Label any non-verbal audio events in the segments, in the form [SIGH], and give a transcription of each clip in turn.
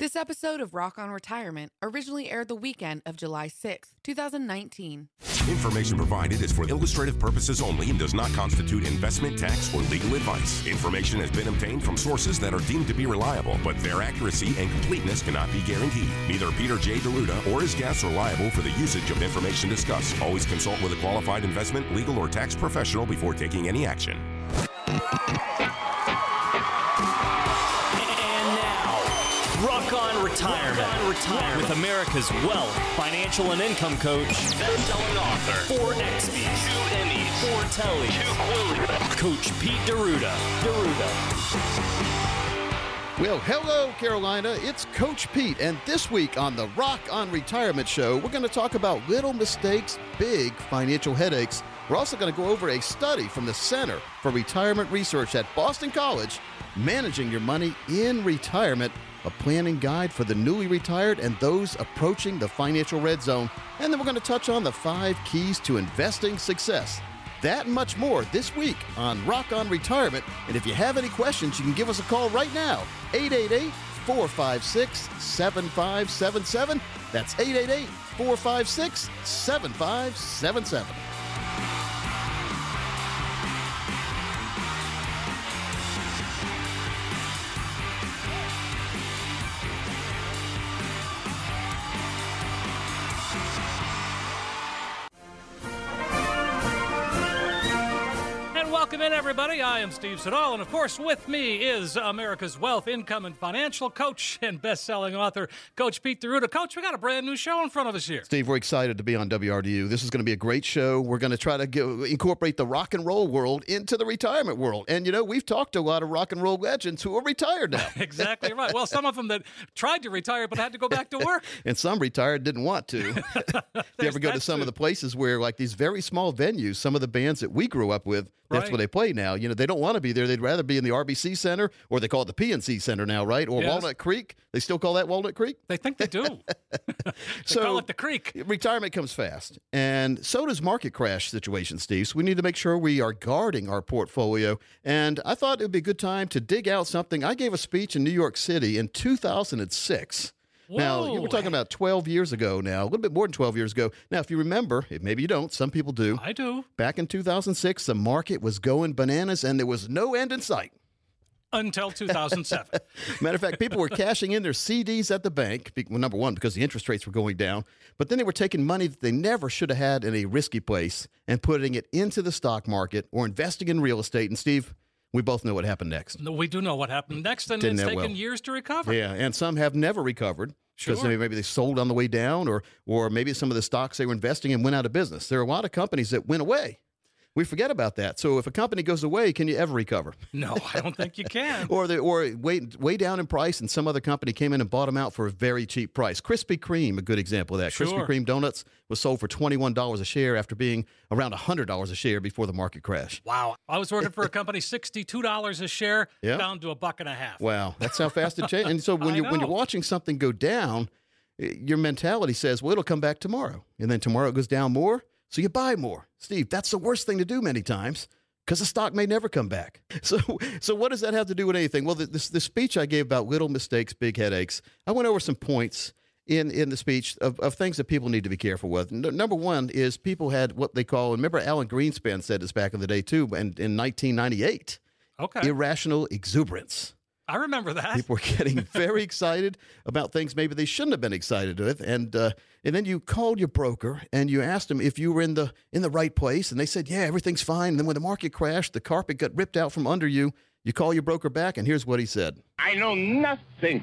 This episode of Rock on Retirement originally aired the weekend of July 6, 2019. Information provided is for illustrative purposes only and does not constitute investment, tax, or legal advice. Information has been obtained from sources that are deemed to be reliable, but their accuracy and completeness cannot be guaranteed. Neither Peter J. D'Arruda or his guests are liable for the usage of information discussed. Always consult with a qualified investment, legal, or tax professional before taking any action. Retirement, Rock on Retirement. with America's wealth, financial, and income coach, best-selling author, four XBs, two Emmys, four Tellys, two Quillies, Coach Pete D'Arruda. D'Arruda. Well, hello, Carolina. It's Coach Pete, and this week on the Rock on Retirement Show, we're going to talk about little mistakes, big financial headaches. We're also going to go over a study from the Center for Retirement Research at Boston College, Managing Your Money in Retirement, a planning guide for the newly retired and those approaching the financial red zone. And then we're going to touch on the five keys to investing success. That and much more this week on Rock on Retirement. And if you have any questions, you can give us a call right now 888 456 7577. That's 888 456 7577. Everybody. I am Steve Siddall, and of course, with me is America's wealth, income, and financial coach and best-selling author, Coach Pete D'Arruda. Coach, we got a brand new show in front of us here. Steve, we're excited to be on WRDU. This is going to be a great show. We're going to try to get, incorporate the rock and roll world into the retirement world. And you know, we've talked to a lot of rock and roll legends who are retired now. [LAUGHS] exactly right. Well, some of them that tried to retire but had to go back to work, [LAUGHS] and some retired didn't want to. [LAUGHS] if you ever go to some too. of the places where, like these very small venues, some of the bands that we grew up with, that's right. where they play now. You know, they don't want to be there. They'd rather be in the RBC Center, or they call it the PNC Center now, right? Or yes. Walnut Creek. They still call that Walnut Creek. They think they do. [LAUGHS] they so call it the Creek. Retirement comes fast, and so does market crash situation, Steve. So we need to make sure we are guarding our portfolio. And I thought it would be a good time to dig out something. I gave a speech in New York City in 2006 Whoa. Now, you were talking about 12 years ago now, a little bit more than 12 years ago. Now, if you remember, if maybe you don't, some people do. I do. Back in 2006, the market was going bananas and there was no end in sight. Until 2007. [LAUGHS] Matter of fact, people were cashing in their CDs at the bank, well, number one, because the interest rates were going down, but then they were taking money that they never should have had in a risky place and putting it into the stock market or investing in real estate. And Steve, we both know what happened next. No, we do know what happened next, and Didn't it's taken well. years to recover. Yeah, and some have never recovered because sure. maybe they sold on the way down, or or maybe some of the stocks they were investing in went out of business. There are a lot of companies that went away we forget about that. So if a company goes away, can you ever recover? [LAUGHS] No, I don't think you can. [LAUGHS] or they, or way way down in price, and some other company came in and bought them out for a very cheap price. Krispy Kreme, a good example of that. Sure. Krispy Kreme donuts was sold for twenty one dollars a share after being around hundred dollars a share before the market crash. Wow, I was working for a company sixty two dollars a share, [LAUGHS] yeah. down to a buck and a half. Wow, that's how fast it changed. And so when you when you're watching something go down, your mentality says, well, it'll come back tomorrow, and then tomorrow it goes down more so you buy more. Steve, that's the worst thing to do many times because the stock may never come back. [LAUGHS] So, so what does that have to do with anything? Well, the, this, the speech I gave about little mistakes, big headaches, I went over some points in, in the speech of, of things that people need to be careful with. Number one is people had what they call, and remember Alan Greenspan said this back in the day too, in, in 1998. Okay. Irrational exuberance. I remember that. People were getting [LAUGHS] very excited about things maybe they shouldn't have been excited with, and uh, and then you called your broker and you asked them if you were in the in the right place, and they said, yeah, everything's fine. And then when the market crashed, the carpet got ripped out from under you. You call your broker back, and here's what he said: I know nothing.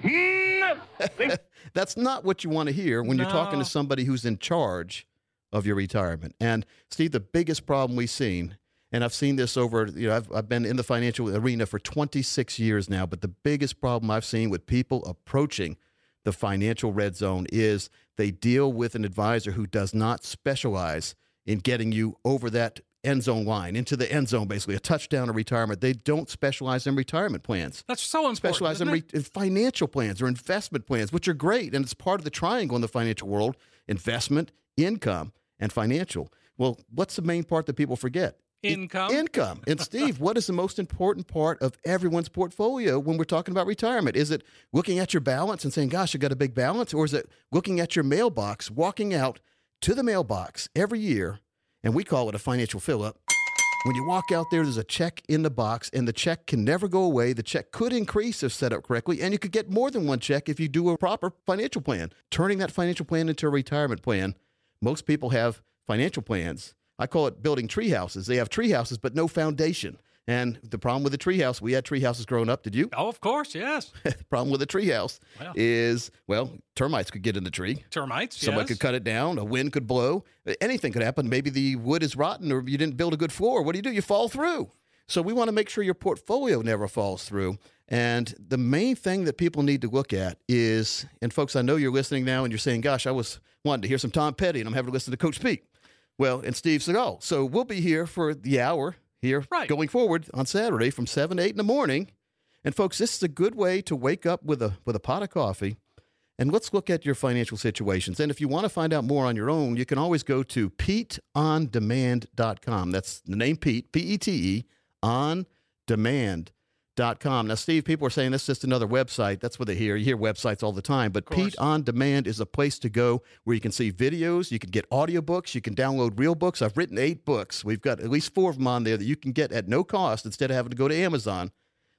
Nothing. [LAUGHS] That's not what you want to hear when no. you're talking to somebody who's in charge of your retirement. And Steve, the biggest problem we've seen and I've seen this over, you know, I've, I've been in the financial arena for 26 years now, but the biggest problem I've seen with people approaching the financial red zone is they deal with an advisor who does not specialize in getting you over that end zone line into the end zone, basically a touchdown or retirement. They don't specialize in retirement plans. That's so important. Specialize in, re- in, financial plans or investment plans, which are great, and it's part of the triangle in the financial world: investment, income, and financial. Well, what's the main part that people forget? Income. Income. And Steve, what is the most important part of everyone's portfolio when we're talking about retirement? Is it looking at your balance and saying, gosh, I got a big balance? Or is it looking at your mailbox, walking out to the mailbox every year, and we call it a financial fill up? When you walk out there, there's a check in the box, and the check can never go away. The check could increase if set up correctly, and you could get more than one check if you do a proper financial plan. Turning that financial plan into a retirement plan. Most people have financial plans. I call it building tree houses. They have tree houses, but no foundation. And the problem with the treehouse, we had treehouses growing up. Did you? Oh, of course, yes. [LAUGHS] the problem with a treehouse Well. is, well, termites could get in the tree. Termites, Someone yes. could cut it down. A wind could blow. Anything could happen. Maybe the wood is rotten, or you didn't build a good floor. What do you do? You fall through. So we want to make sure your portfolio never falls through. And the main thing that people need to look at is, and folks, I know you're listening now, and you're saying, "Gosh, I was wanting to hear some Tom Petty, and I'm having to listen to Coach Pete." Well, and Steve Seagal. Oh, so we'll be here for the hour here Right. going forward on Saturday from seven to eight in the morning. And folks, this is a good way to wake up with a with a pot of coffee and let's look at your financial situations. And if you want to find out more on your own, you can always go to PeteOnDemand.com. That's the name Pete, P E T E, on demand.com. Now, Steve, people are saying this is just another website. That's what they hear. You hear websites all the time. But. Pete on Demand is a place to go where you can see videos, you can get audiobooks, you can download real books. I've written eight books. We've got at least four of them on there that you can get at no cost instead of having to go to Amazon.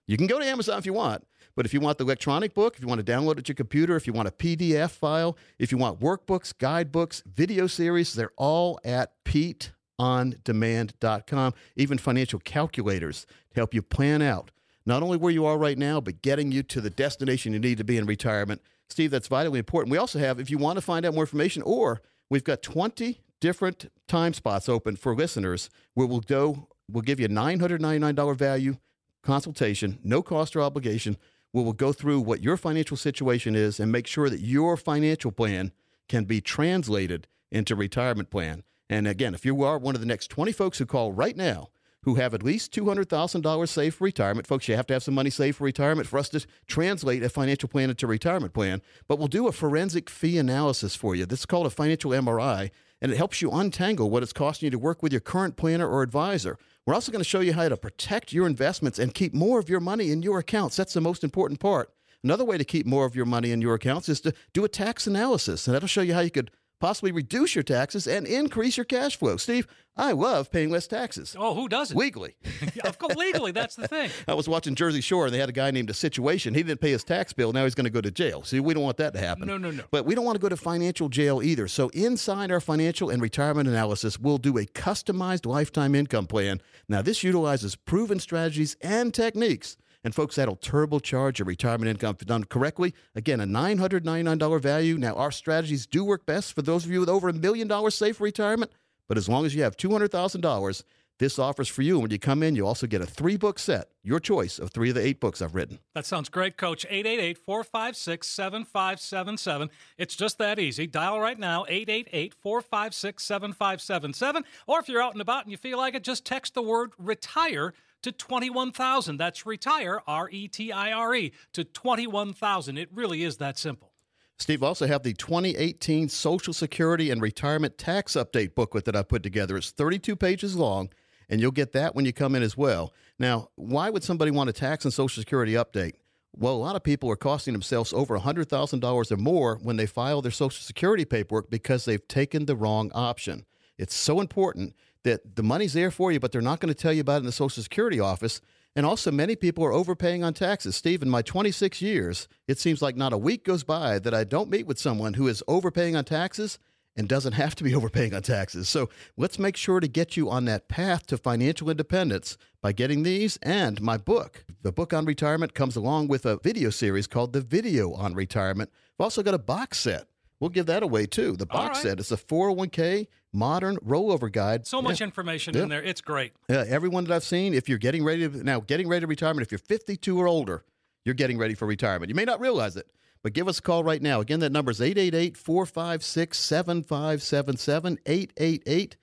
You can go to Amazon if you want, but if you want the electronic book, if you want to download it to your computer, if you want a PDF file, if you want workbooks, guidebooks, video series, they're all at PeteOnDemand.com. Even financial calculators to help you plan out not only where you are right now, but getting you to the destination you need to be in retirement. Steve, that's vitally important. We also have, if you want to find out more information, or we've got 20 different time spots open for listeners where we'll go, we'll give you a $999 value consultation, no cost or obligation, we'll go through what your financial situation is and make sure that your financial plan can be translated into retirement plan. And again, if you are one of the next 20 folks who call right now who have at least $200,000 saved for retirement, folks, you have to have some money saved for retirement for us to translate a financial plan into a retirement plan. But we'll do a forensic fee analysis for you. This is called a financial MRI, and it helps you untangle what it's costing you to work with your current planner or advisor. We're also going to show you how to protect your investments and keep more of your money in your accounts. That's the most important part. Another way to keep more of your money in your accounts is to do a tax analysis, and that'll show you how you could possibly reduce your taxes and increase your cash flow. Steve, I love paying less taxes Oh, who doesn't? legally. [LAUGHS] of course, legally, that's the thing. [LAUGHS] I was watching Jersey Shore and they had a guy named a situation. He didn't pay his tax bill. Now he's going to go to jail. See, we don't want that to happen. No, no, no. But we don't want to go to financial jail either. So inside our financial and retirement analysis, we'll do a customized lifetime income plan. Now this utilizes proven strategies and techniques. And folks, that'll turbocharge your retirement income if done correctly. Again, a $999 value. Now, our strategies do work best for those of you with over a million dollars saved for retirement. But as long as you have $200,000, this offers for you. And when you come in, you also get a three book set, your choice of three of the eight books I've written. That sounds great, Coach. 888 456 7577. It's just that easy. Dial right now, 888 456 7577. Or if you're out and about and you feel like it, just text the word retire to 21,000. That's retire, R E T I R E, to 21,000. It really is that simple. Steve, also have the 2018 Social Security and Retirement Tax Update booklet that I put together. It's 32 pages long, and you'll get that when you come in as well. Now, why would somebody want a tax and Social Security update? Well, a lot of people are costing themselves over $100,000 or more when they file their Social Security paperwork because they've taken the wrong option. It's so important that the money's there for you, but they're not going to tell you about it in the Social Security office. And also, many people are overpaying on taxes. Steve, in my 26 years, it seems like not a week goes by that I don't meet with someone who is overpaying on taxes and doesn't [LAUGHS] have to be overpaying on taxes. So let's make sure to get you on that path to financial independence by getting these and my book. The book on retirement comes along with a video series called The Video on Retirement. I've also got a box set. We'll give that away too. The box right. set. It's a 401k modern rollover guide. So much information Yeah. in there. It's great. Yeah, everyone that I've seen, if you're getting ready to now getting ready to retirement, if you're 52 or older, you're getting ready for retirement. You may not realize it, but give us a call right now. Again, that number is 888 456 7577. 888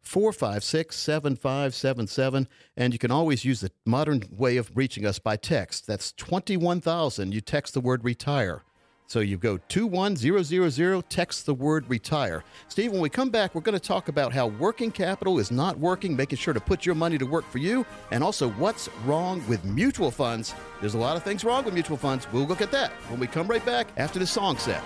456 7577. And you can always use the modern way of reaching us by text. That's 21,000. You text the word retire So you go 21000, text the word retire. Steve, when we come back, we're going to talk about how working capital is not working, making sure to put your money to work for you, and also what's wrong with mutual funds. There's a lot of things wrong with mutual funds. We'll look at that when we come right back after the song set.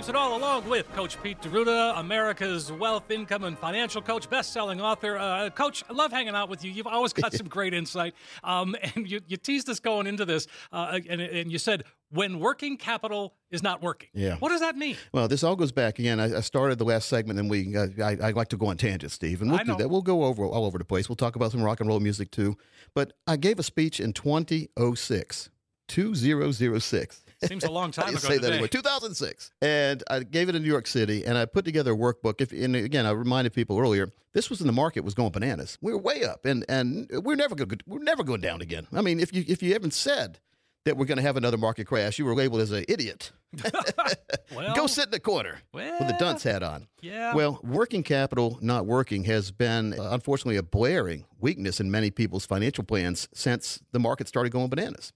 Steve it all along with Coach Pete D'Arruda, America's wealth, income, and financial coach, best-selling author. Uh, coach, I love hanging out with you. You've always got some [LAUGHS] great insight. Um, [LAUGHS] and you, you teased us going into this, uh, and, and you said when working capital is not working. Yeah. What does that mean? Well, this all goes back again. I, I started the last segment, and we uh, I, I like to go on tangents, Steve, and we'll I do know. that. We'll go over all over the place. We'll talk about some rock and roll music too. But I gave a speech in 2006, 2006. Seems a long [LAUGHS] time ago say today. that anyway. 2006, and I gave it in New York City, and I put together a workbook. If and again, I reminded people earlier, this was when the market was going bananas. We were way up, and and we're never going we're never going down again. I mean, if you if you haven't said that we're going to have another market crash, you were labeled as an idiot. [LAUGHS] [LAUGHS] Well, Go sit in the corner with the dunce hat on. Yeah. Well, working capital not working has been, uh, unfortunately, a blaring weakness in many people's financial plans since the market started going bananas.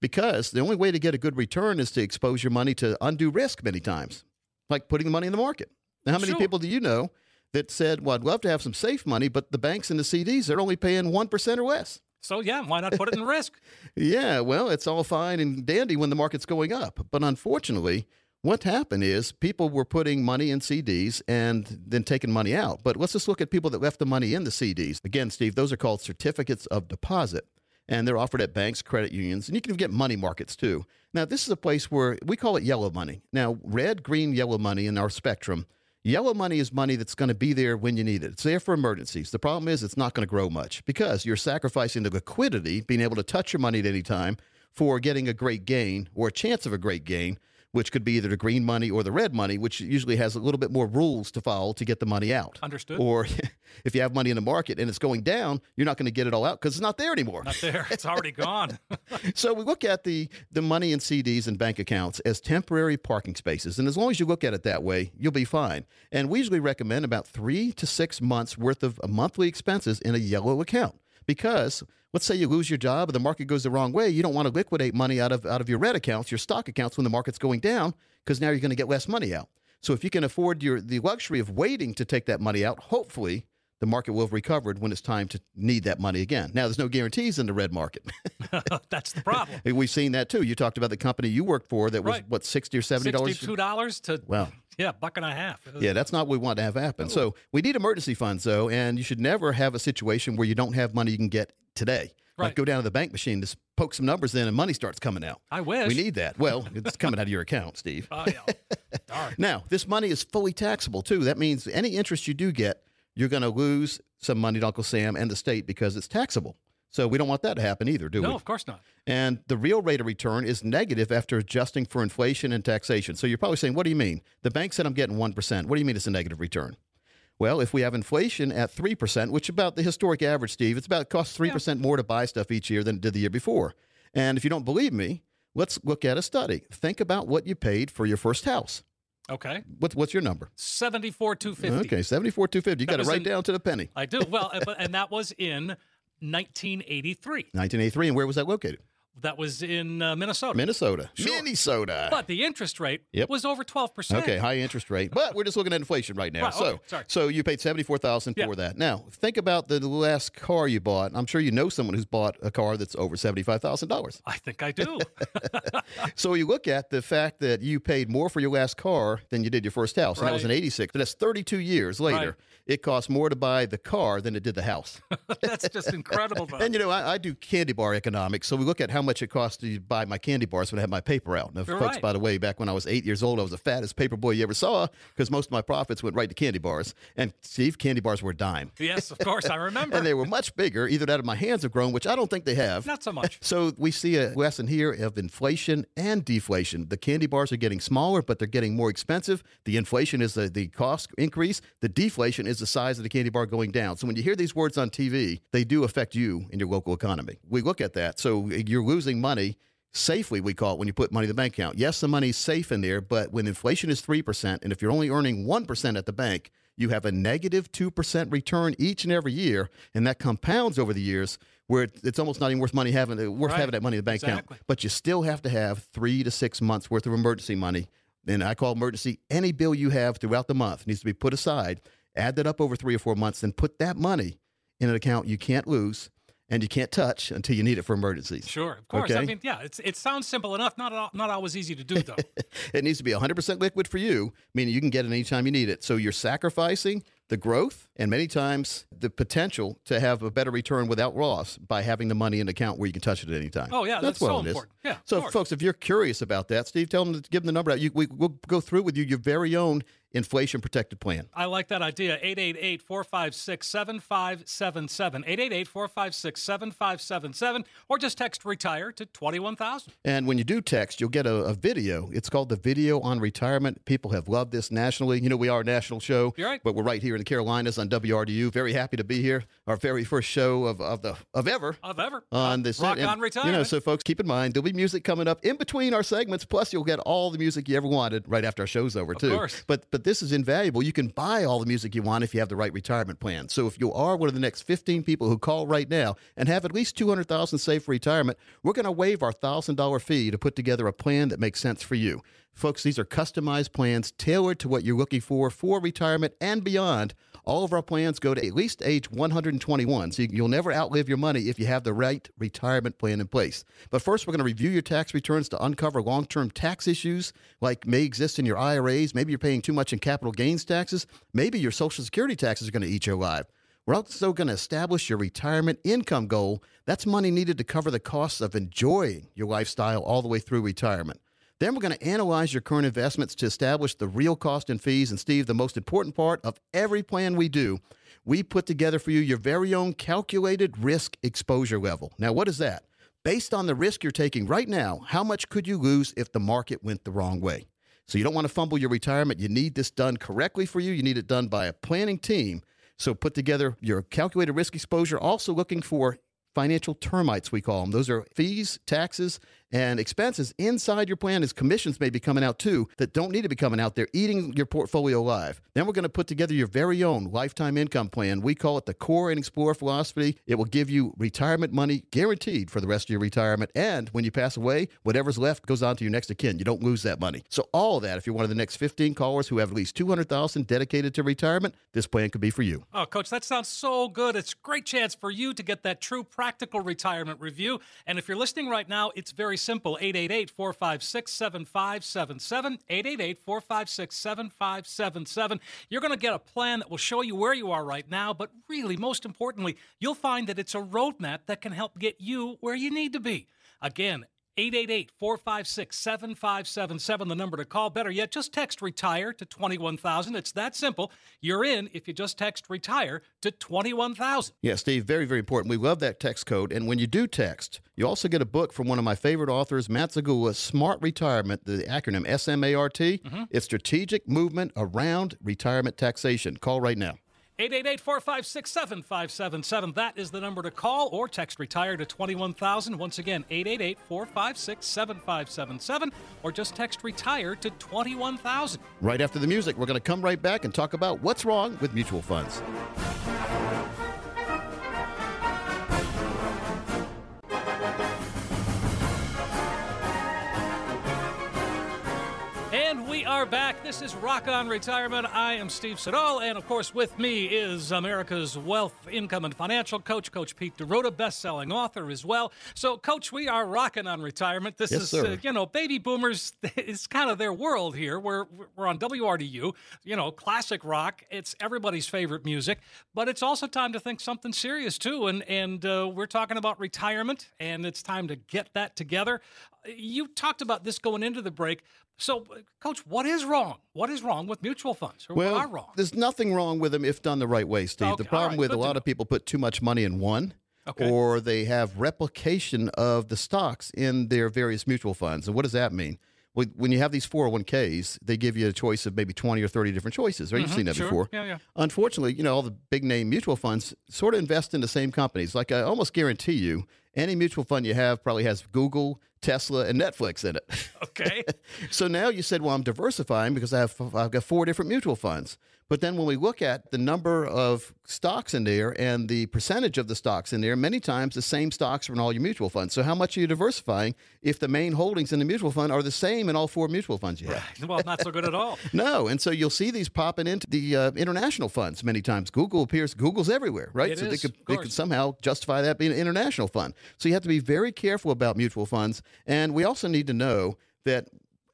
Because the only way to get a good return is to expose your money to undue risk many times, like putting the money in the market. Now, how many Sure. people do you know that said, Well, I'd love to have some safe money, but the banks and the CDs, they're only paying 1% or less? so yeah, why not put it in [LAUGHS] risk? Yeah, well, it's all fine and dandy when the market's going up. But unfortunately, what happened is people were putting money in CDs and then taking money out. But let's just look at people that left the money in the CDs. Again, Steve, those are called certificates of deposit. And they're offered at banks, credit unions, and you can get money markets too. Now, this is a place where we call it yellow money. Now, red, green, yellow money in our spectrum. Yellow money is money that's going to be there when you need it. It's there for emergencies. The problem is it's not going to grow much because you're sacrificing the liquidity, being able to touch your money at any time, for getting a great gain or a chance of a great gain, which could be either the green money or the red money, which usually has a little bit more rules to follow to get the money out. Understood. Or [LAUGHS] if you have money in the market and it's going down, you're not going to get it all out because it's not there anymore. Not there. It's already gone. [LAUGHS] [LAUGHS] So we look at the the money in CDs and bank accounts as temporary parking spaces, and as long as you look at it that way, you'll be fine. And we usually recommend about three to six months worth of monthly expenses in a yellow account because. Let's say you lose your job and the market goes the wrong way. You don't want to liquidate money out of out of your red accounts, your stock accounts when the market's going down, because now you're going to get less money out. So if you can afford your the luxury of waiting to take that money out, hopefully the market will have recovered when it's time to need that money again. Now, there's no guarantees in the red market. [LAUGHS] [LAUGHS] That's the problem. We've seen that too. You talked about the company you worked for that was Right. what sixty or seventy dollars. Sixty-two dollars to Wow. yeah, buck and a half. Yeah, that's not what we want to have happen. So we need emergency funds though, and you should never have a situation where you don't have money you can get today. Like Right. go down to the bank machine, just poke some numbers in, and money starts coming out. I wish. We need that. Well, it's coming out of your account, Steve. Oh yeah. [LAUGHS] Darn. Now, this money is fully taxable too. That means any interest you do get, you're going to lose some money to Uncle Sam and the state because it's taxable. So we don't want that to happen either, do we? No, of course not. And the real rate of return is negative after adjusting for inflation and taxation. So you're probably saying, what do you mean? The bank said I'm getting 1%. What do you mean it's a negative return? Well, if we have inflation at 3%, which is about the historic average, Steve, it's about it costs 3% more to buy stuff each year than it did the year before. And if you don't believe me, let's look at a study. Think about what you paid for your first house. Okay. What's, what's your number? Seventy-four two fifty. Okay, 74 250. You got it right in- down to the penny. I do. Well, [LAUGHS] and that was in 1983. 1983. And where was that located? That was in uh, Minnesota. Minnesota. Sure. Minnesota. But the interest rate Yep. was over 12%. Okay, high interest rate, [LAUGHS] but we're just looking at inflation right now. Right, so, okay, sorry. so you paid seventy four thousand Yeah. for that. Now, think about the last car you bought. I'm sure you know someone who's bought a car that's over seventy five thousand dollars. I think I do. [LAUGHS] So you look at the fact that you paid more for your last car than you did your first house, and that was in Right. eighty six. That's thirty two years later. Right. It costs more to buy the car than it did the house. [LAUGHS] That's just incredible. Though. And you know, I, I do candy bar economics, so we look at how much it cost to buy my candy bars when I had my paper out. Now, You're folks, right. by the way, back when I was eight years old, I was the fattest paper boy you ever saw because most of my profits went right to candy bars. And Steve, candy bars were a dime, yes, of course, I [LAUGHS] remember. and they were much bigger. Either that or my hands have grown, which I don't think they have. Not so much. So we see a lesson here of inflation and deflation. The candy bars are getting smaller, but they're getting more expensive. The inflation is the, the cost increase. The deflation is the size of the candy bar going down. So when you hear these words on TV, they do affect you and your local economy. We look at that. So you're losing money safely, we call it, when you put money in the bank account. Yes, the money's safe in there, but when inflation is 3%, and if you're only earning 1% at the bank, you have a negative 2% return each and every year, and that compounds over the years where it's almost not even worth money having uh, worth Right. having that money in the bank Exactly. account. But you still have to have three to six months worth of emergency money. And I call emergency any bill you have throughout the month needs to be put aside. Add that up over three or four months, then put that money in an account you can't lose and you can't touch until you need it for emergencies. Sure, of course. I Okay. mean, yeah, it's, it sounds simple enough. Not al- not always easy to do, though. [LAUGHS] It needs to be 100% liquid for you, meaning you can get it anytime you need it. So you're sacrificing the growth and many times the potential to have a better return without loss by having the money in an account where you can touch it at any time. Oh, yeah, that's what so it is. important. Yeah, So, folks, if you're curious about that, Steve, tell them to give them the number out. You, we, we'll go through with you your very own inflation protected plan. I like that idea. 888 456 7577. 888 456 7577. Or just text retire to 21000. And when you do text, you'll get a, a video. It's called the Video on Retirement. People have loved this nationally. You know, we are a national show, You're right. but we're right here in the Carolinas on WRDU. Very happy to be here. Our very first show of, of the of ever Of ever. on this Rock and, on You know, so folks, keep in mind there'll be music coming up in between our segments. Plus, you'll get all the music you ever wanted right after our show's over too. course. But but this is invaluable. You can buy all the music you want if you have the right retirement plan. So if you are one of the next 15 people who call right now and have at least 200,000 saved for retirement, we're going to waive our thousand dollar fee to put together a plan that makes sense for you. Folks, these are customized plans tailored to what you're looking for for retirement and beyond. All of our plans go to at least age 121, so you- you'll never outlive your money if you have the right retirement plan in place. But first, we're going to review your tax returns to uncover long term tax issues like may exist in your IRAs. Maybe you're paying too much in capital gains taxes. Maybe your Social Security taxes are going to eat you alive. We're also going to establish your retirement income goal. That's money needed to cover the costs of enjoying your lifestyle all the way through retirement. Then we're going to analyze your current investments to establish the real cost and fees. And Steve, the most important part of every plan we do, we put together for you your very own calculated risk exposure level. Now, what is that? Based on the risk you're taking right now, how much could you lose if the market went the wrong way? So you don't want to fumble your retirement. You need this done correctly for you. You need it done by a planning team. So put together your calculated risk exposure, also looking for financial termites, we call them. Those are fees, taxes, and expenses inside your plan as commissions may be coming out too that don't need to be coming out. They're eating your portfolio alive. Then we're going to put together your very own lifetime income plan. We call it the Core and Explore philosophy. It will give you retirement money guaranteed for the rest of your retirement. And when you pass away, whatever's left goes on to your next of kin. You don't lose that money. So all of that, if you're one of the next 15 callers who have at least 200,000 dedicated to retirement, this plan could be for you. Oh, Coach, that sounds so good. It's a great chance for you to get that true practical retirement review. And if you're listening right now, it's very simple 888 456 7577. 888 456 7577. You're going to get a plan that will show you where you are right now, but really, most importantly, you'll find that it's a roadmap that can help get you where you need to be. Again, 888 456 7577, the number to call. Better yet, just text retire to 21000. It's that simple. You're in if you just text retire to 21000. Yeah, Steve, very, very important. We love that text code. And when you do text, you also get a book from one of my favorite authors, Matt Zagula, Smart Retirement, the acronym SMART. Mm-hmm. It's Strategic Movement Around Retirement Taxation. Call right now. 888 456 7577. That is the number to call or text retire to 21000. Once again, 888 456 7577 or just text retire to 21000. Right after the music, we're going to come right back and talk about what's wrong with mutual funds. We are back. This is Rock on Retirement. I am Steve Siddall, and of course, with me is America's wealth, income, and financial coach, Coach Pete D'Arruda, best-selling author as well. So, Coach, we are rocking on retirement. This Yes, is. Uh, you know, baby boomers. [LAUGHS] It's kind of their world here. We're we're on WRDU. You know, classic rock. It's everybody's favorite music, but it's also time to think something serious too. And and uh, we're talking about retirement, and it's time to get that together. You talked about this going into the break. So, uh, Coach, what is wrong? What is wrong with mutual funds? Or Well, what are wrong? there's nothing wrong with them if done the right way, Steve. Okay, the problem right, with a good lot know. of people put too much money in one. Okay. Or they have replication of the stocks in their various mutual funds. And what does that mean? When you have these 401ks, they give you a choice of maybe 20 or 30 different choices, right? You've seen that Mm-hmm. sure. before. Yeah, yeah. Unfortunately, you know, all the big name mutual funds sort of invest in the same companies. Like I almost guarantee you, any mutual fund you have probably has Google, Tesla, and Netflix in it. Okay. [LAUGHS] so now you said, well, I'm diversifying because I have I've got four different mutual funds. But then when we look at the number of stocks in there and the percentage of the stocks in there, many times the same stocks are in all your mutual funds. So how much are you diversifying if the main holdings in the mutual fund are the same in all four mutual funds you have? Well, not so good at all. [LAUGHS] No, and so you'll see these popping into the uh, international funds many times. Google appears, Google's everywhere, right? It so is, they could they could somehow justify that being an international fund. So you have to be very careful about mutual funds, and we also need to know that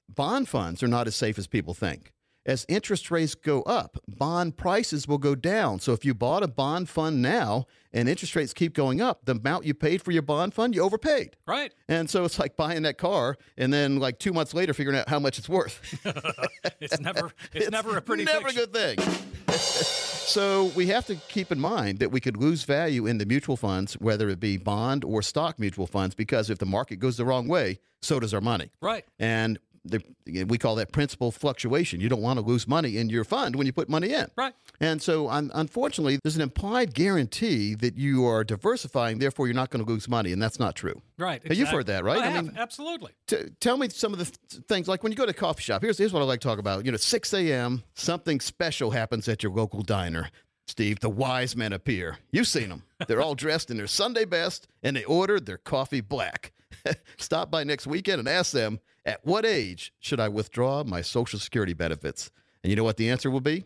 bond funds are not as safe as people think. As interest rates go up, bond prices will go down. So if you bought a bond fund now and interest rates keep going up, the amount you paid for your bond fund, you overpaid. Right. And so it's like buying that car and then like two months later figuring out how much it's worth. [LAUGHS] It's never [LAUGHS] it's, never a pretty never a good thing. [LAUGHS] so we have to keep in mind that we could lose value in the mutual funds, whether it be bond or stock mutual funds, because if the market goes the wrong way, so does our money. Right. And the, we call that principal fluctuation. You don't want to lose money in your fund when you put money in. Right. And so, un- unfortunately, there's an implied guarantee that you are diversifying, therefore, you're not going to lose money. And that's not true. Right. Hey, You've heard that, right? I, I have, mean- absolutely. T- tell me some of the th- things like when you go to a coffee shop. Here's here's what I like to talk about. You know, 6 a.m. Something special happens at your local diner. Steve, the wise men appear. You've seen them. They're all [LAUGHS] dressed in their Sunday best, and they ordered their coffee black. [LAUGHS] Stop by next weekend and ask them, at what age should I withdraw my Social Security benefits? And you know what the answer will be?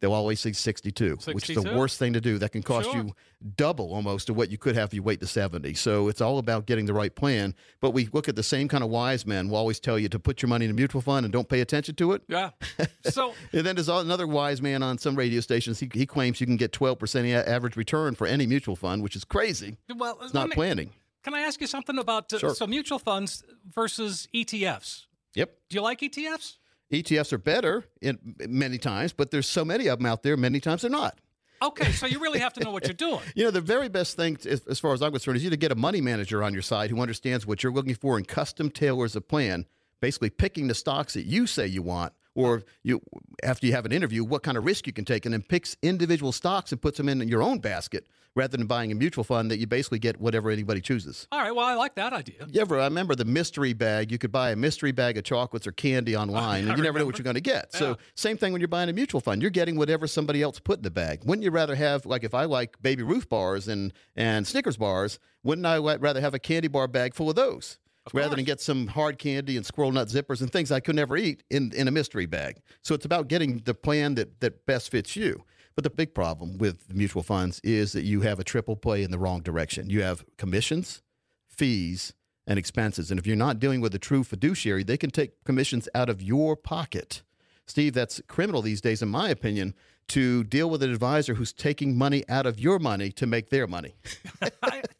They'll always say 62, which is the worst thing to do. That can cost Sure. you double almost of what you could have if you wait to 70. So it's all about getting the right plan. But we look at the same kind of wise men will always tell you to put your money in a mutual fund and don't pay attention to it. Yeah. [LAUGHS] So And then there's another wise man on some radio stations. He, he claims you can get 12% average return for any mutual fund, which is crazy. well, It's not planning. Can I ask you something about uh, Sure. so mutual funds versus ETFs? Yep. Do you like ETFs? ETFs are better in many times, but there's so many of them out there, many times they're not. Okay, so you really have to know what you're [LAUGHS] doing. You know, the very best thing, as far as I'm concerned, is you to get a money manager on your side who understands what you're looking for and custom tailors a plan, basically picking the stocks that you say you want, or you after you have an interview, what kind of risk you can take, and then picks individual stocks and puts them in your own basket rather than buying a mutual fund that you basically get whatever anybody chooses. All right, well, I like that idea. You ever, I remember the mystery bag. You could buy a mystery bag of chocolates or candy online, [LAUGHS] and you never know what you're going to get. Yeah. So, same thing when you're buying a mutual fund. You're getting whatever somebody else put in the bag. Wouldn't you rather have, like, if I like Baby Ruth bars and and Snickers bars, wouldn't I rather have a candy bar bag full of those? Rather than get some hard candy and squirrel nut zippers and things I could never eat in, in a mystery bag. So it's about getting the plan that, that best fits you. But the big problem with mutual funds is that you have a triple play in the wrong direction. You have commissions, fees, and expenses. And if you're not dealing with a true fiduciary, they can take commissions out of your pocket. Steve, that's criminal these days, in my opinion, to deal with an advisor who's taking money out of your money to make their money. [LAUGHS]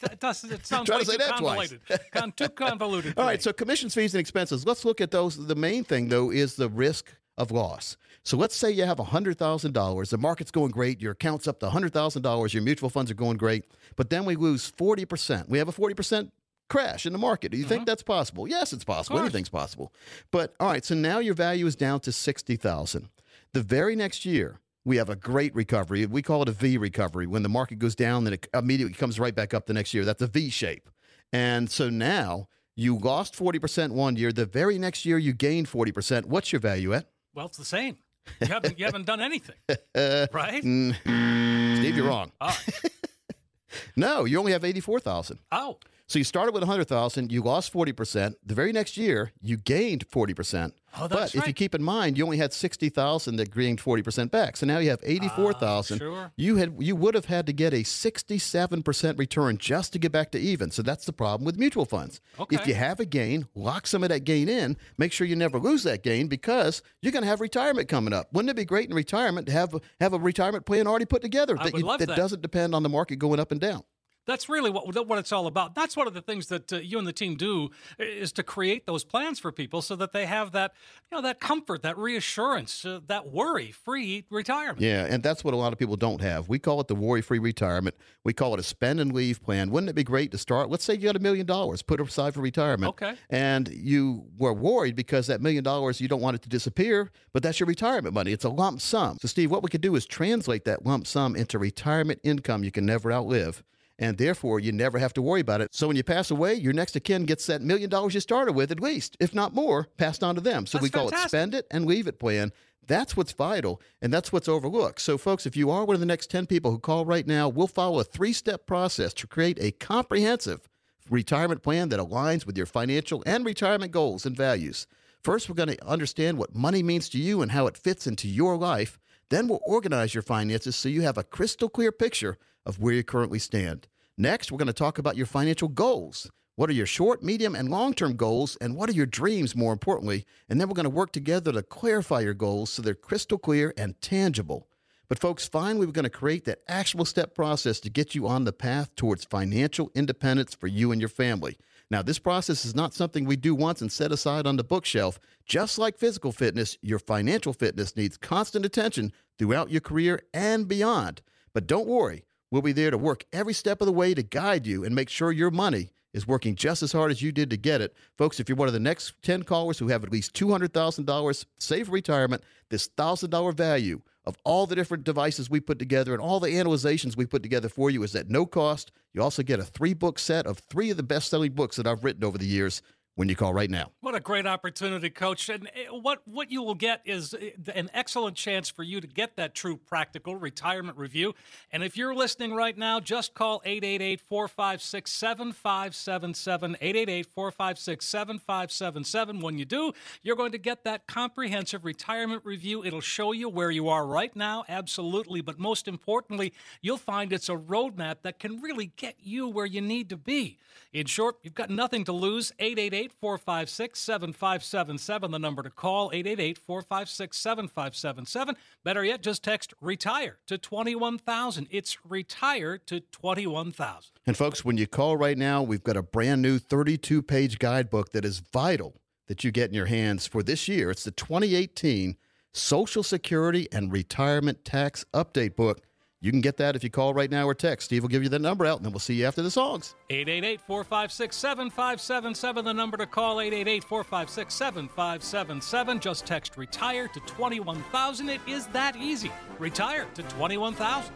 It, does, it [LAUGHS] sounds Try to say that twice. convoluted. Con, too [LAUGHS] convoluted. All me. so commissions, fees, and expenses. Let's look at those. The main thing, though, is the risk of loss. So let's say you have $100,000. The market's going great. Your account's up to $100,000. Your mutual funds are going great. But then we lose 40%. We have a 40% crash in the market. Do you think mm-hmm. that's possible? Yes, it's possible. Anything's possible. But all right, so now your value is down to 60,000. The very next year, we have a great recovery. We call it a V recovery. When the market goes down, then it immediately comes right back up the next year. That's a V shape. And so now you lost 40% one year. The very next year, you gained 40%. What's your value at? Well, it's the same. You haven't, you haven't done anything, [LAUGHS] right? Mm. Steve, you're wrong. Oh, [LAUGHS] No, you only have 84,000. oh, So you started with 100,000, you lost 40%. The very next year, you gained 40%. Oh, but that's if you keep in mind, you only had 60,000 that gained 40% back. So now you have 84,000. Ah, sure. You had you would have had to get a 67% return just to get back to even. So that's the problem with mutual funds. Okay. If you have a gain, lock some of that gain in, make sure you never lose that gain because you're going to have retirement coming up. Wouldn't it be great in retirement to have have a retirement plan already put together that, you, that that. doesn't depend on the market going up and down? That's really what what it's all about. That's one of the things that uh, you and the team do is to create those plans for people so that they have that you know that comfort, that reassurance, uh, that worry-free retirement. Yeah, and that's what a lot of people don't have. We call it the worry free retirement. We call it a spend and leave plan. Wouldn't it be great to start? Let's say you got a million dollars, put it aside for retirement. Okay. And you were worried because that million dollars, you don't want it to disappear, but that's your retirement money. It's a lump sum. So, Steve, what we could do is translate that lump sum into retirement income you can never outlive. And therefore, you never have to worry about it. So when you pass away, your next of kin gets that million dollars you started with, at least, if not more, passed on to them. So That's we call it spend it and leave it plan. That's what's vital, and that's what's overlooked. So, folks, if you are one of the next 10 people who call right now, we'll follow a three step process to create a comprehensive retirement plan that aligns with your financial and retirement goals and values. First, we're going to understand what money means to you and how it fits into your life. Then, we'll organize your finances so you have a crystal clear picture of where you currently stand. Next, we're going to talk about your financial goals. What are your short, medium, and long term goals? And what are your dreams, more importantly? And then we're going to work together to clarify your goals so they're crystal clear and tangible. But, folks, finally, we're going to create that actual step process to get you on the path towards financial independence for you and your family. Now, this process is not something we do once and set aside on the bookshelf. Just like physical fitness, your financial fitness needs constant attention throughout your career and beyond. But don't worry, we'll be there to work every step of the way to guide you and make sure your money is working just as hard as you did to get it. Folks, if you're one of the next 10 callers who have at least $200,000 saved retirement, this $1,000 value of all the different devices we put together and all the analyzations we put together for you is at no cost. You also get a three book set of three of the best selling books that I've written over the years when you call right now. What a great opportunity, Coach! And eh, what what you will get is eh, an excellent chance for you to get that true practical retirement review. And if you're listening right now, just call 888-456-7577, 888-456-7577. When you do, you're going to get that comprehensive retirement review. It'll show you where you are right now, absolutely, but most importantly, you'll find it's a roadmap that can really get you where you need to be. In short, you've got nothing to lose. 888 456 7577, the number to call. 888 456 7577. Better yet, just text retire to 21000. It's retire to 21000. And folks, when you call right now, we've got a brand new 32 page guidebook that is vital that you get in your hands for this year. It's the 2018 Social Security and Retirement Tax Update Book. You can get that if you call right now or text. Steve will give you the number out, and then we'll see you after the songs. 888 456 7577, the number to call 888 456 7577. Just text retire to 21000. It is that easy. Retire to 21000.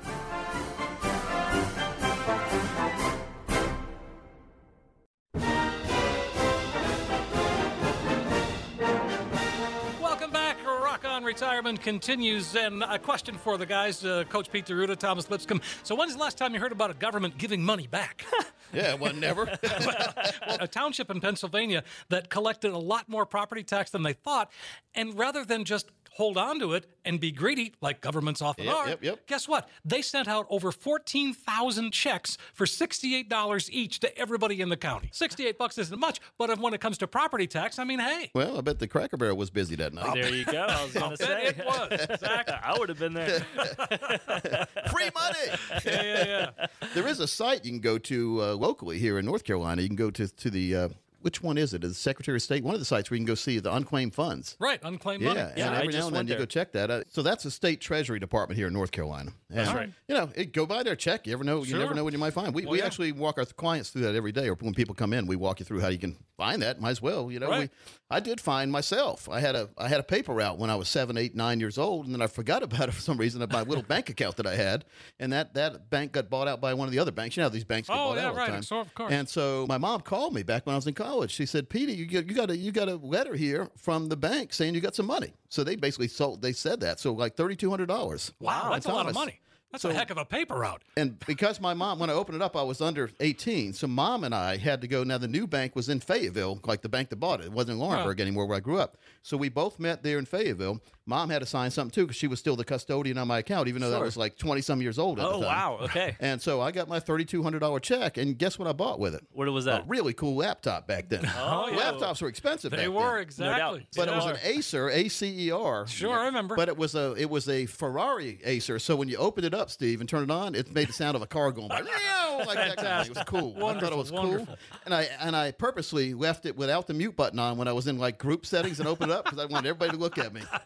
Rock on Retirement continues. And a question for the guys, uh, Coach Pete D'Arruda, Thomas Lipscomb. So, when's the last time you heard about a government giving money back? [LAUGHS] Yeah, well, never. [LAUGHS] well, a township in Pennsylvania that collected a lot more property tax than they thought. And rather than just hold on to it and be greedy, like governments often Yep, are, yep, yep. guess what? They sent out over 14,000 checks for $68 each to everybody in the county. 68 bucks isn't much, but when it comes to property tax, I mean, hey. well, I bet the Cracker Barrel was busy that night. There you go. I was going [LAUGHS] to say. it was. Exactly. [LAUGHS] I would have been there. [LAUGHS] Free money. Yeah, yeah, yeah. there is a site you can go to uh, locally here in North Carolina. You can go to to the uh, which one is it? Is the Secretary of State one of the sites where you can go see the unclaimed funds. Right, unclaimed Yeah, money. and Yeah, I every just now and then you go check that. Uh, so that's the state treasury department here in North Carolina. And, That's right. You know, it, go by there, check. You ever know? You never know what you might find. We, Well, we yeah. actually walk our clients through that every day, or when people come in, we walk you through how you can find that. Might as well. You know, Right. we, I did find myself. I had a I had a paper route when I was seven, eight, nine years old, and then I forgot [LAUGHS] about it for some reason. My little bank account that I had, and that that bank got bought out by one of the other banks. You know, these banks get Oh, bought yeah, out all the right. time. So, of course. And so my mom called me back when I was in college. She said, "Petey, you you got a you got a letter here from the bank saying you got some money." So they basically sold. They said that. So like thirty two hundred dollars. Wow, that's a lot of money. That's a heck of a paper route. And because my mom, when I opened it up, I was under 18. So mom and I had to go. Now, the new bank was in Fayetteville, like the bank that bought it. It wasn't in Laurinburg anymore where I grew up. So we both met there in Fayetteville. Mom had to sign something too because she was still the custodian on my account, even though that was like 20 some years old at Oh, the time. wow. Okay. [LAUGHS] And so I got my $3,200 check. And guess what I bought with it? What was A that? really cool laptop back then. [LAUGHS] Oh, yeah. Laptops were expensive They back were then. exactly. But it was an Acer, A C E R. Sure, I remember. But it was a it was a Ferrari Acer. So when you opened it up, Steve, and turned it on, it made the sound of a car going by. [LAUGHS] Meow, like that kind of thing. It was cool. I thought it was wonderful. cool. And I and I purposely left it without the mute button on when I was in like group settings and opened it up because I wanted everybody to look at me. [LAUGHS]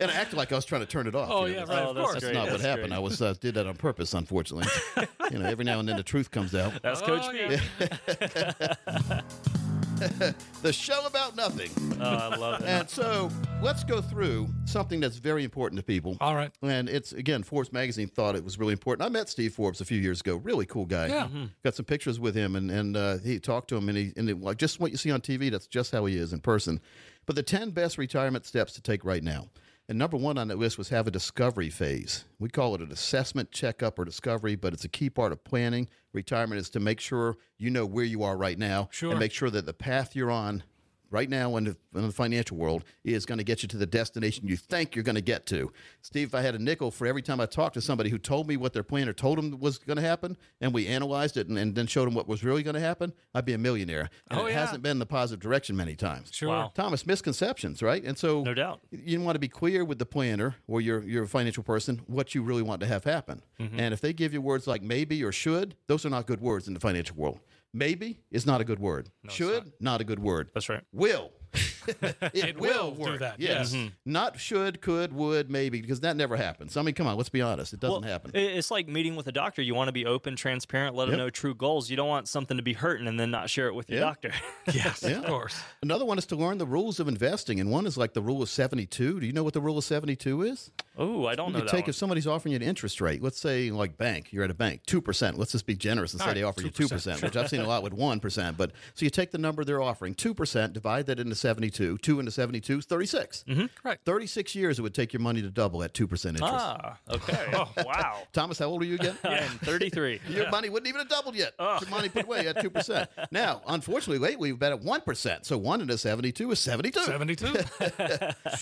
and I acted like I was trying to turn it off. Oh, you know, yeah, that's- right, Oh, of that's course. That's great. not what That's happened. I was uh, did that on purpose, unfortunately. [LAUGHS] you know, every now and then the truth comes out. That's Oh, Coach yeah. [LAUGHS] Pete. [LAUGHS] the show about nothing. Oh, I love it. And so let's go through something that's very important to people. All right. And it's again, Forbes magazine thought it was really important. I met Steve Forbes a few years ago. Really cool guy. Yeah. Mm-hmm. Got some pictures with him, and and uh, he talked to him, and he and it, like just what you see on TV. That's just how he is in person. But the ten best retirement steps to take right now. And number one on that list was have a discovery phase. We call it an assessment, checkup, or discovery, but it's a key part of planning. Retirement is to make sure you know where you are right now Sure. and make sure that the path you're on right now in the, in the financial world is going to get you to the destination you think you're going to get to. Steve, if I had a nickel for every time I talked to somebody who told me what their plan or told them was going to happen, and we analyzed it and, and then showed them what was really going to happen, I'd be a millionaire. And Oh, it yeah. hasn't been the positive direction many times. Sure. Wow. Thomas, misconceptions, right? And so, No doubt. you want to be clear with the planner or your your financial person what you really want to have happen. Mm-hmm. And if they give you words like maybe or should, those are not good words in the financial world. Maybe is not a good word. should not. a good word. That's right. Will. [LAUGHS] [LAUGHS] it, It will do work. that, Yes. yes. Mm-hmm. Not should, could, would, maybe, because that never happens. I mean, come on, let's be honest. It doesn't Well, happen. It's like meeting with a doctor. You want to be open, transparent, let them know true goals. You don't want something to be hurting and then not share it with your [LAUGHS] Yeah. doctor. Yes, Yeah. of course. Another one is to learn the rules of investing, and one is like the rule of 72. Do you know what the rule of 72 is? oh, I don't You know that take one. if somebody's offering you an interest rate, let's say like bank, you're at a bank, two percent. Let's just be generous and say All they offer you 2%, two percent, which I've seen a lot with one percent. But so you take the number they're offering, two percent, divide that into seventy-two. Two into seventy-two is 36 Right. Thirty-six years it would take your money to double at two percent interest. Ah, okay. [LAUGHS] wow. [LAUGHS] Thomas, how old are you again? [LAUGHS] I am 33. Your money wouldn't even have doubled yet. Your money put away at two percent. Now, unfortunately, lately we've been at one percent. So one into seventy-two is seventy-two. 72.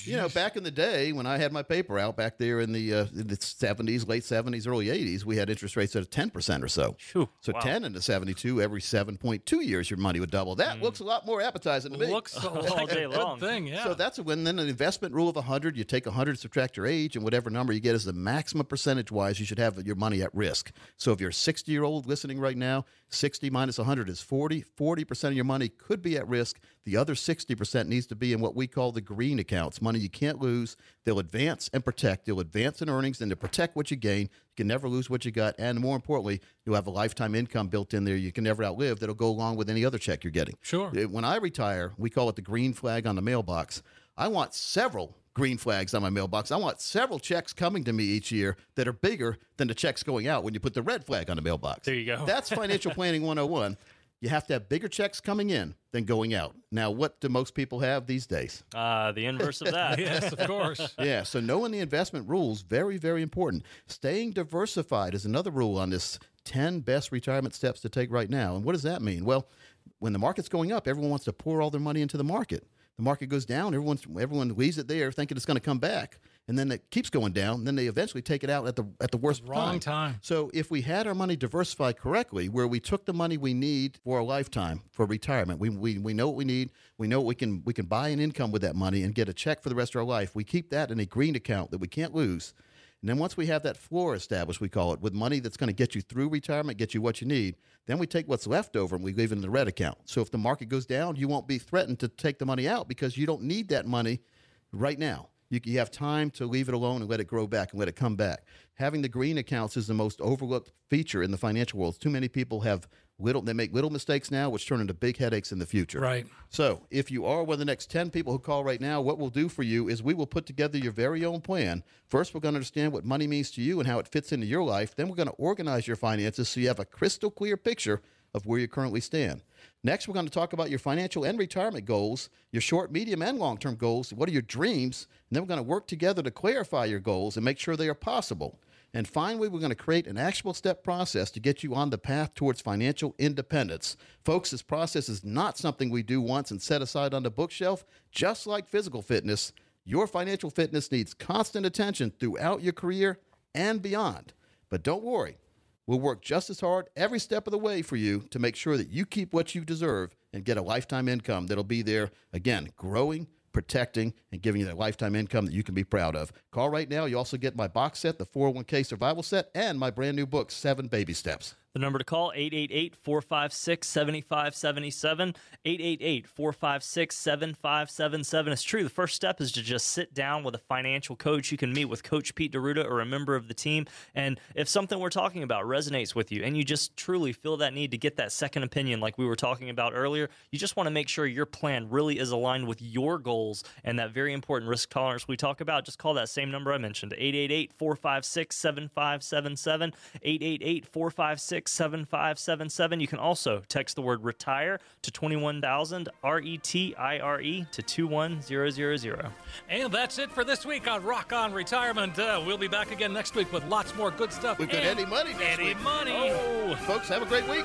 You know, back in the day when I had my paper out back there in the, uh, in the 70s, late 70s, early 80s, we had interest rates at 10% or so. Phew, so wow. 10 into 72, every 7.2 years, your money would double. That looks a lot more appetizing to me. Looks All like day long. good thing, yeah. So that's when then an investment rule of 100, you take 100, subtract your age, and whatever number you get is the maximum percentage wise you should have your money at risk. So if you're a 60 year old listening right now, 60 minus 100 is 40. 40% of your money could be at risk. The other 60% needs to be in what we call the green accounts, money you can't lose. They'll advance and protect. They'll advance in earnings and to protect what you gain. You can never lose what you got. And more importantly, you'll have a lifetime income built in there you can never outlive that'll go along with any other check you're getting. Sure. Uh, When I retire, we call it the green flag on the mailbox. I want several green flags on my mailbox. I want several checks coming to me each year that are bigger than the checks going out when you put the red flag on the mailbox. There you go. That's financial [LAUGHS] planning 101. You have to have bigger checks coming in than going out. Now, what do most people have these days? Uh, the inverse of that. [LAUGHS] yes, of course. [LAUGHS] Yeah, so knowing the investment rules very very important. Staying diversified is another rule on this 10 best retirement steps to take right now. And what does that mean? Well, when the market's going up, everyone wants to pour all their money into the market. The market goes down, everyone's everyone leaves it there thinking it's going to come back. And then it keeps going down, then they eventually take it out at the at the worst wrong time. So if we had our money diversified correctly, where we took the money we need for a lifetime for retirement, we, we, we know what we need, we know what we can we can buy an income with that money and get a check for the rest of our life. We keep that in a green account that we can't lose. And then once we have that floor established, we call it, with money that's going to get you through retirement, get you what you need, then we take what's left over and we leave it in the red account. So if the market goes down, you won't be threatened to take the money out because you don't need that money right now. You, you have time to leave it alone and let it grow back and let it come back. Having the green accounts is the most overlooked feature in the financial world. Too many people have little, they make little mistakes now, which turn into big headaches in the future. Right. So, if you are one of the next 10 people who call right now, what we'll do for you is we will put together your very own plan. First, we're going to understand what money means to you and how it fits into your life. Then, we're going to organize your finances so you have a crystal clear picture of where you currently stand. Next, we're going to talk about your financial and retirement goals, your short, medium, and long term goals. What are your dreams? And then we're going to work together to clarify your goals and make sure they are possible. And finally, we're going to create an actionable step process to get you on the path towards financial independence. Folks, this process is not something we do once and set aside on the bookshelf. Just like physical fitness, your financial fitness needs constant attention throughout your career and beyond. But don't worry, we'll work just as hard every step of the way for you to make sure that you keep what you deserve and get a lifetime income that'll be there, again, growing protecting, and giving you that lifetime income that you can be proud of. Call right now. You also get my box set, the 401k survival set, and my brand new book, Seven Baby Steps. The number to call 888-456-7577, 888-456-7577. It's true. The first step is to just sit down with a financial coach. You can meet with Coach Pete D'Arruda or a member of the team. And if something we're talking about resonates with you and you just truly feel that need to get that second opinion like we were talking about earlier, you just want to make sure your plan really is aligned with your goals and that very important risk tolerance we talk about. Just call that same number I mentioned, 888-456-7577, 888-456 7577. You can also text the word retire to 21000 R E T I R E to 21000. And that's it for this week on Rock On Retirement. Uh, we'll be back again next week with lots more good stuff. We've got And Eddie Money this Eddie week. Money. Oh, folks, have a great week.